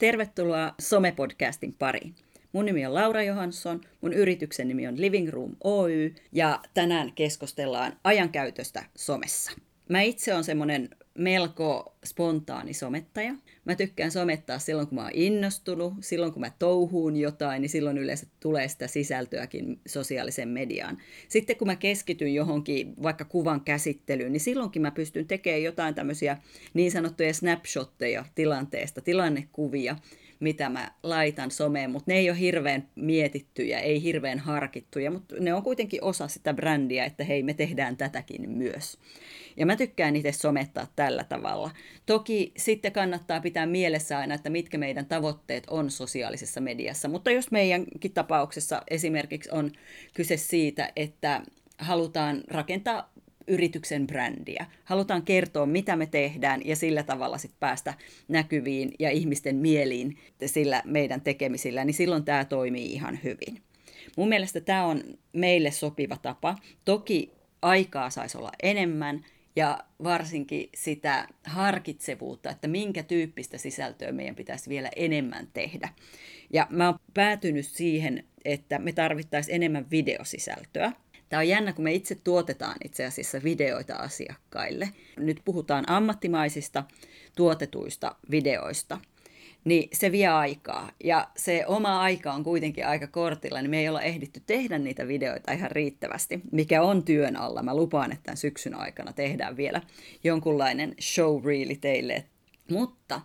Tervetuloa Some-podcastin pariin. Mun nimi on Laura Johansson, mun yrityksen nimi on Living Room Oy ja tänään keskustellaan ajankäytöstä somessa. Mä itse on semmonen melko spontaani somettaja. Mä tykkään somettaa silloin, kun mä oon innostunut, silloin kun mä touhuun jotain, niin silloin yleensä tulee sitä sisältöäkin sosiaaliseen mediaan. Sitten kun mä keskityn johonkin vaikka kuvan käsittelyyn, niin silloinkin mä pystyn tekemään jotain tämmöisiä niin sanottuja snapshotteja tilanteesta, tilannekuvia, mitä mä laitan someen, mutta ne ei ole hirveän mietittyjä, ei hirveän harkittuja, mutta ne on kuitenkin osa sitä brändiä, että hei, me tehdään tätäkin myös. Ja mä tykkään itse somettaa tällä tavalla. Toki sitten kannattaa pitää mielessä aina, että mitkä meidän tavoitteet on sosiaalisessa mediassa. Mutta jos meidänkin tapauksessa esimerkiksi on kyse siitä, että halutaan rakentaa yrityksen brändiä. Halutaan kertoa, mitä me tehdään ja sillä tavalla sit päästä näkyviin ja ihmisten mieliin sillä meidän tekemisillä, niin silloin tämä toimii ihan hyvin. Mun mielestä tämä on meille sopiva tapa. Toki aikaa saisi olla enemmän ja varsinkin sitä harkitsevuutta, että minkä tyyppistä sisältöä meidän pitäisi vielä enemmän tehdä. Ja mä oon päätynyt siihen, että me tarvittaisiin enemmän videosisältöä. Tämä on jännä, kun me itse tuotetaan itse asiassa videoita asiakkaille. Nyt puhutaan ammattimaisista tuotetuista videoista niin se vie aikaa. Ja se oma aika on kuitenkin aika kortilla, niin me ei olla ehditty tehdä niitä videoita ihan riittävästi, mikä on työn alla. Mä lupaan, että tämän syksyn aikana tehdään vielä jonkunlainen showreeli teille. Mutta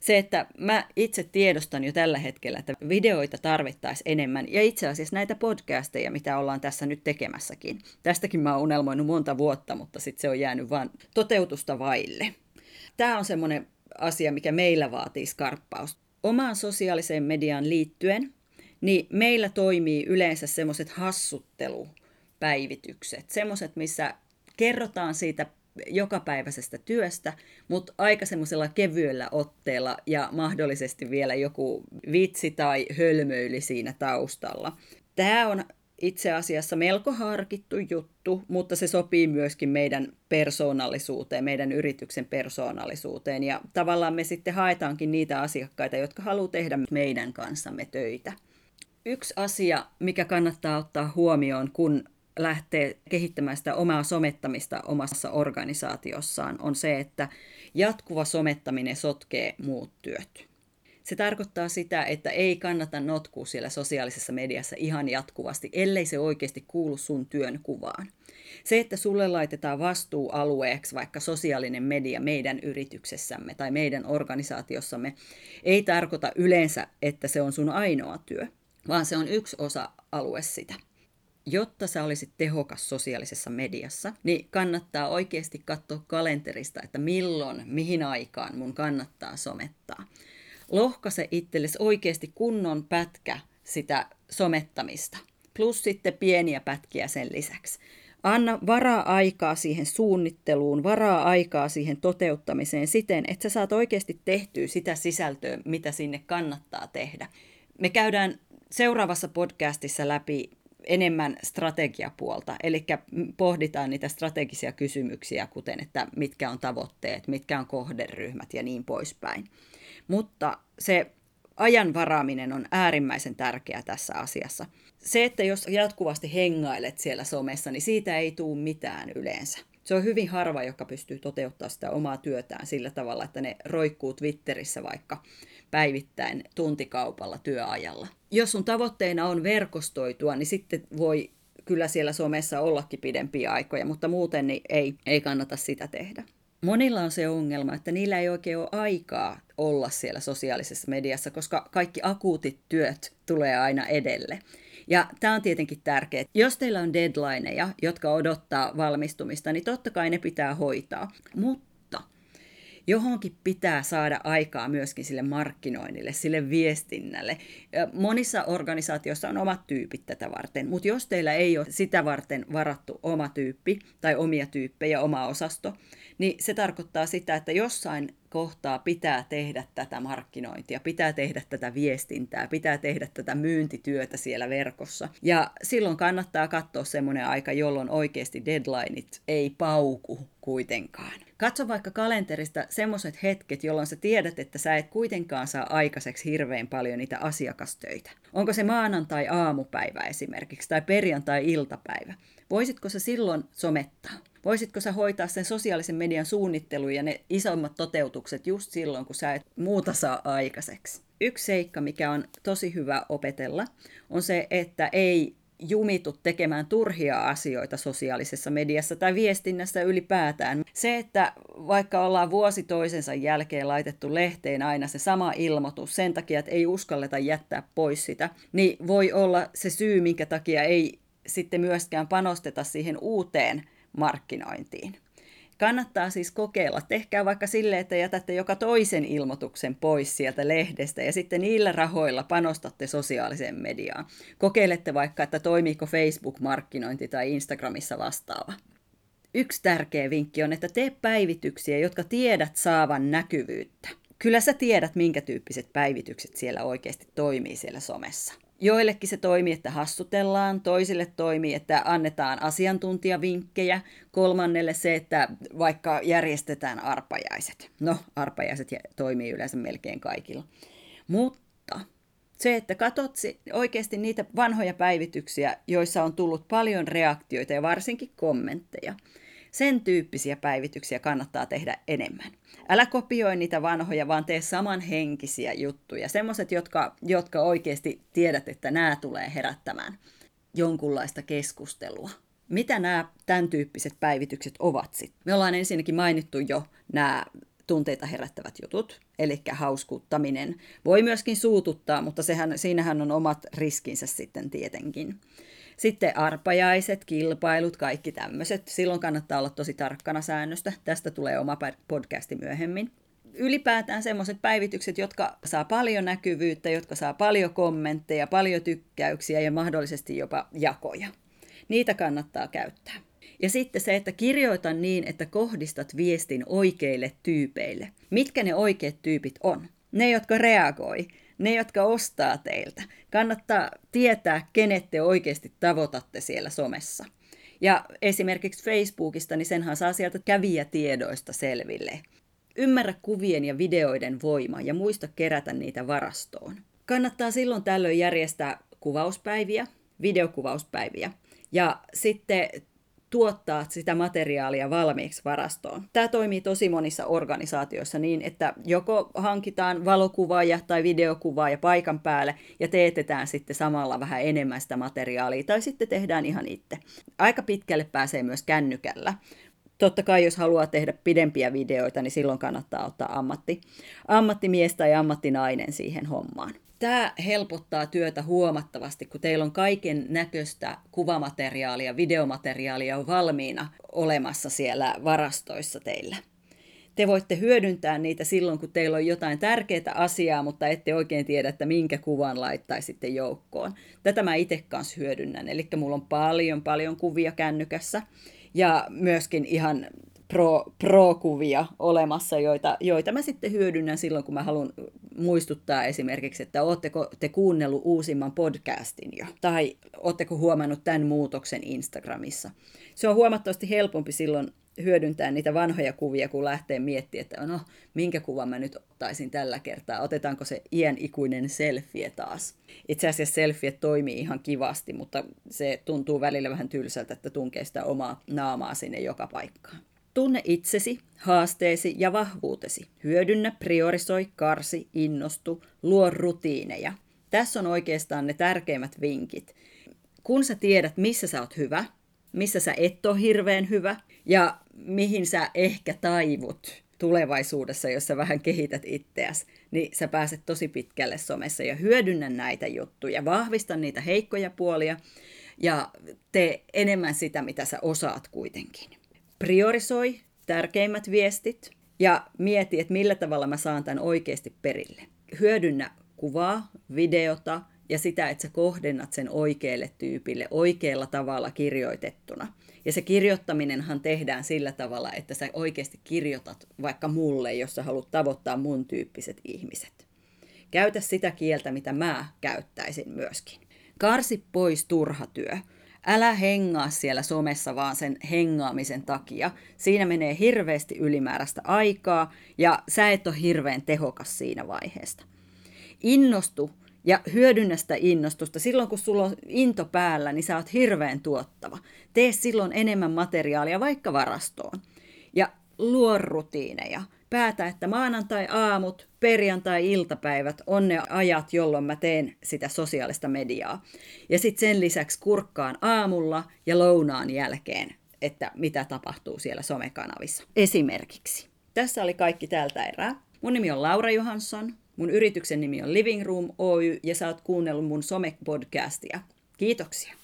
se, että mä itse tiedostan jo tällä hetkellä, että videoita tarvittaisiin enemmän, ja itse asiassa näitä podcasteja, mitä ollaan tässä nyt tekemässäkin. Tästäkin mä oon unelmoinut monta vuotta, mutta sitten se on jäänyt vain toteutusta vaille. Tämä on semmoinen asia, mikä meillä vaatii skarppausta. Omaan sosiaaliseen mediaan liittyen, niin meillä toimii yleensä semmoiset hassuttelupäivitykset, semmoiset, missä kerrotaan siitä jokapäiväisestä työstä, mutta aika semmoisella kevyellä otteella ja mahdollisesti vielä joku vitsi tai hölmöili siinä taustalla. Tämä on itse asiassa melko harkittu juttu, mutta se sopii myöskin meidän persoonallisuuteen, meidän yrityksen persoonallisuuteen. Ja tavallaan me sitten haetaankin niitä asiakkaita, jotka haluaa tehdä meidän kanssamme töitä. Yksi asia, mikä kannattaa ottaa huomioon, kun lähtee kehittämään sitä omaa somettamista omassa organisaatiossaan, on se, että jatkuva somettaminen sotkee muut työt. Se tarkoittaa sitä, että ei kannata notkua siellä sosiaalisessa mediassa ihan jatkuvasti, ellei se oikeasti kuulu sun työn kuvaan. Se, että sulle laitetaan vastuualueeksi vaikka sosiaalinen media meidän yrityksessämme tai meidän organisaatiossamme, ei tarkoita yleensä, että se on sun ainoa työ, vaan se on yksi osa-alue sitä jotta sä olisit tehokas sosiaalisessa mediassa, niin kannattaa oikeasti katsoa kalenterista, että milloin, mihin aikaan mun kannattaa somettaa lohkaise itsellesi oikeasti kunnon pätkä sitä somettamista, plus sitten pieniä pätkiä sen lisäksi. Anna varaa aikaa siihen suunnitteluun, varaa aikaa siihen toteuttamiseen siten, että sä saat oikeasti tehtyä sitä sisältöä, mitä sinne kannattaa tehdä. Me käydään seuraavassa podcastissa läpi enemmän strategiapuolta, eli pohditaan niitä strategisia kysymyksiä, kuten että mitkä on tavoitteet, mitkä on kohderyhmät ja niin poispäin. Mutta se ajan varaaminen on äärimmäisen tärkeää tässä asiassa. Se, että jos jatkuvasti hengailet siellä somessa, niin siitä ei tule mitään yleensä. Se on hyvin harva, joka pystyy toteuttamaan sitä omaa työtään sillä tavalla, että ne roikkuu Twitterissä vaikka päivittäin tuntikaupalla työajalla. Jos sun tavoitteena on verkostoitua, niin sitten voi kyllä siellä somessa ollakin pidempiä aikoja, mutta muuten niin ei, ei kannata sitä tehdä. Monilla on se ongelma, että niillä ei oikein ole aikaa olla siellä sosiaalisessa mediassa, koska kaikki akuutit työt tulee aina edelle. Ja tämä on tietenkin tärkeää. Jos teillä on deadlineja, jotka odottaa valmistumista, niin totta kai ne pitää hoitaa. Mutta johonkin pitää saada aikaa myöskin sille markkinoinnille, sille viestinnälle. Monissa organisaatioissa on omat tyypit tätä varten, mutta jos teillä ei ole sitä varten varattu oma tyyppi tai omia tyyppejä, oma osasto, niin se tarkoittaa sitä, että jossain kohtaa pitää tehdä tätä markkinointia, pitää tehdä tätä viestintää, pitää tehdä tätä myyntityötä siellä verkossa. Ja silloin kannattaa katsoa semmoinen aika, jolloin oikeasti deadlineit ei pauku kuitenkaan. Katso vaikka kalenterista semmoiset hetket, jolloin sä tiedät, että sä et kuitenkaan saa aikaiseksi hirveän paljon niitä asiakastöitä. Onko se maanantai aamupäivä esimerkiksi tai perjantai iltapäivä? Voisitko sä silloin somettaa? Voisitko sä hoitaa sen sosiaalisen median suunnittelun ja ne isommat toteutukset just silloin, kun sä et muuta saa aikaiseksi? Yksi seikka, mikä on tosi hyvä opetella, on se, että ei jumitu tekemään turhia asioita sosiaalisessa mediassa tai viestinnässä ylipäätään. Se, että vaikka ollaan vuosi toisensa jälkeen laitettu lehteen aina se sama ilmoitus sen takia, että ei uskalleta jättää pois sitä, niin voi olla se syy, minkä takia ei sitten myöskään panosteta siihen uuteen markkinointiin. Kannattaa siis kokeilla. Tehkää vaikka sille, että jätätte joka toisen ilmoituksen pois sieltä lehdestä ja sitten niillä rahoilla panostatte sosiaaliseen mediaan. Kokeilette vaikka, että toimiiko Facebook-markkinointi tai Instagramissa vastaava. Yksi tärkeä vinkki on, että tee päivityksiä, jotka tiedät saavan näkyvyyttä. Kyllä sä tiedät, minkä tyyppiset päivitykset siellä oikeasti toimii siellä somessa. Joillekin se toimii, että hassutellaan, toisille toimii, että annetaan asiantuntijavinkkejä, kolmannelle se, että vaikka järjestetään arpajaiset. No, arpajaiset toimii yleensä melkein kaikilla. Mutta se, että katsot oikeasti niitä vanhoja päivityksiä, joissa on tullut paljon reaktioita ja varsinkin kommentteja, sen tyyppisiä päivityksiä kannattaa tehdä enemmän. Älä kopioi niitä vanhoja, vaan tee samanhenkisiä juttuja. Semmoiset, jotka, jotka oikeasti tiedät, että nämä tulee herättämään jonkunlaista keskustelua. Mitä nämä tämän tyyppiset päivitykset ovat sitten? Me ollaan ensinnäkin mainittu jo nämä tunteita herättävät jutut, eli hauskuttaminen. Voi myöskin suututtaa, mutta sehän, siinähän on omat riskinsä sitten tietenkin. Sitten arpajaiset, kilpailut, kaikki tämmöiset. Silloin kannattaa olla tosi tarkkana säännöstä. Tästä tulee oma podcasti myöhemmin. Ylipäätään semmoiset päivitykset, jotka saa paljon näkyvyyttä, jotka saa paljon kommentteja, paljon tykkäyksiä ja mahdollisesti jopa jakoja. Niitä kannattaa käyttää. Ja sitten se, että kirjoita niin, että kohdistat viestin oikeille tyypeille. Mitkä ne oikeat tyypit on? Ne, jotka reagoi, ne, jotka ostaa teiltä. Kannattaa tietää, kenet te oikeasti tavoitatte siellä somessa. Ja esimerkiksi Facebookista, niin senhan saa sieltä kävijätiedoista selville. Ymmärrä kuvien ja videoiden voima ja muista kerätä niitä varastoon. Kannattaa silloin tällöin järjestää kuvauspäiviä, videokuvauspäiviä. Ja sitten tuottaa sitä materiaalia valmiiksi varastoon. Tämä toimii tosi monissa organisaatioissa niin, että joko hankitaan valokuvaaja tai videokuvaaja paikan päälle ja teetetään sitten samalla vähän enemmän sitä materiaalia tai sitten tehdään ihan itse. Aika pitkälle pääsee myös kännykällä. Totta kai, jos haluaa tehdä pidempiä videoita, niin silloin kannattaa ottaa ammatti, ammattimies tai ammattinainen siihen hommaan tämä helpottaa työtä huomattavasti, kun teillä on kaiken näköistä kuvamateriaalia, videomateriaalia valmiina olemassa siellä varastoissa teillä. Te voitte hyödyntää niitä silloin, kun teillä on jotain tärkeää asiaa, mutta ette oikein tiedä, että minkä kuvan laittaisitte joukkoon. Tätä mä itse kanssa hyödynnän. Eli mulla on paljon, paljon kuvia kännykässä ja myöskin ihan pro, pro-kuvia olemassa, joita, joita mä sitten hyödynnän silloin, kun mä haluan muistuttaa esimerkiksi, että ootteko te kuunnellut uusimman podcastin jo, tai ootteko huomannut tämän muutoksen Instagramissa. Se on huomattavasti helpompi silloin hyödyntää niitä vanhoja kuvia, kun lähtee miettimään, että no, minkä kuvan mä nyt ottaisin tällä kertaa. Otetaanko se iän ikuinen selfie taas? Itse asiassa selfie toimii ihan kivasti, mutta se tuntuu välillä vähän tylsältä, että tunkee sitä omaa naamaa sinne joka paikkaan. Tunne itsesi, haasteesi ja vahvuutesi. Hyödynnä, priorisoi, karsi, innostu, luo rutiineja. Tässä on oikeastaan ne tärkeimmät vinkit. Kun sä tiedät, missä sä oot hyvä, missä sä et ole hirveän hyvä ja mihin sä ehkä taivut tulevaisuudessa, jos sä vähän kehität itseäsi, niin sä pääset tosi pitkälle somessa ja hyödynnä näitä juttuja, vahvista niitä heikkoja puolia ja tee enemmän sitä, mitä sä osaat kuitenkin priorisoi tärkeimmät viestit ja mieti, että millä tavalla mä saan tämän oikeasti perille. Hyödynnä kuvaa, videota ja sitä, että sä kohdennat sen oikealle tyypille oikealla tavalla kirjoitettuna. Ja se kirjoittaminenhan tehdään sillä tavalla, että sä oikeasti kirjoitat vaikka mulle, jos sä haluat tavoittaa mun tyyppiset ihmiset. Käytä sitä kieltä, mitä mä käyttäisin myöskin. Karsi pois turha työ. Älä hengaa siellä somessa vaan sen hengaamisen takia. Siinä menee hirveästi ylimääräistä aikaa ja sä et ole hirveän tehokas siinä vaiheesta. Innostu ja hyödynnä sitä innostusta. Silloin kun sulla on into päällä, niin sä oot hirveän tuottava. Tee silloin enemmän materiaalia vaikka varastoon. Ja luo rutiineja. Päätä, että maanantai-aamut, perjantai-iltapäivät on ne ajat, jolloin mä teen sitä sosiaalista mediaa. Ja sitten sen lisäksi kurkkaan aamulla ja lounaan jälkeen, että mitä tapahtuu siellä somekanavissa. Esimerkiksi. Tässä oli kaikki tältä erää. Mun nimi on Laura Johansson. Mun yrityksen nimi on Living Room Oy ja sä oot kuunnellut mun somepodcastia. Kiitoksia.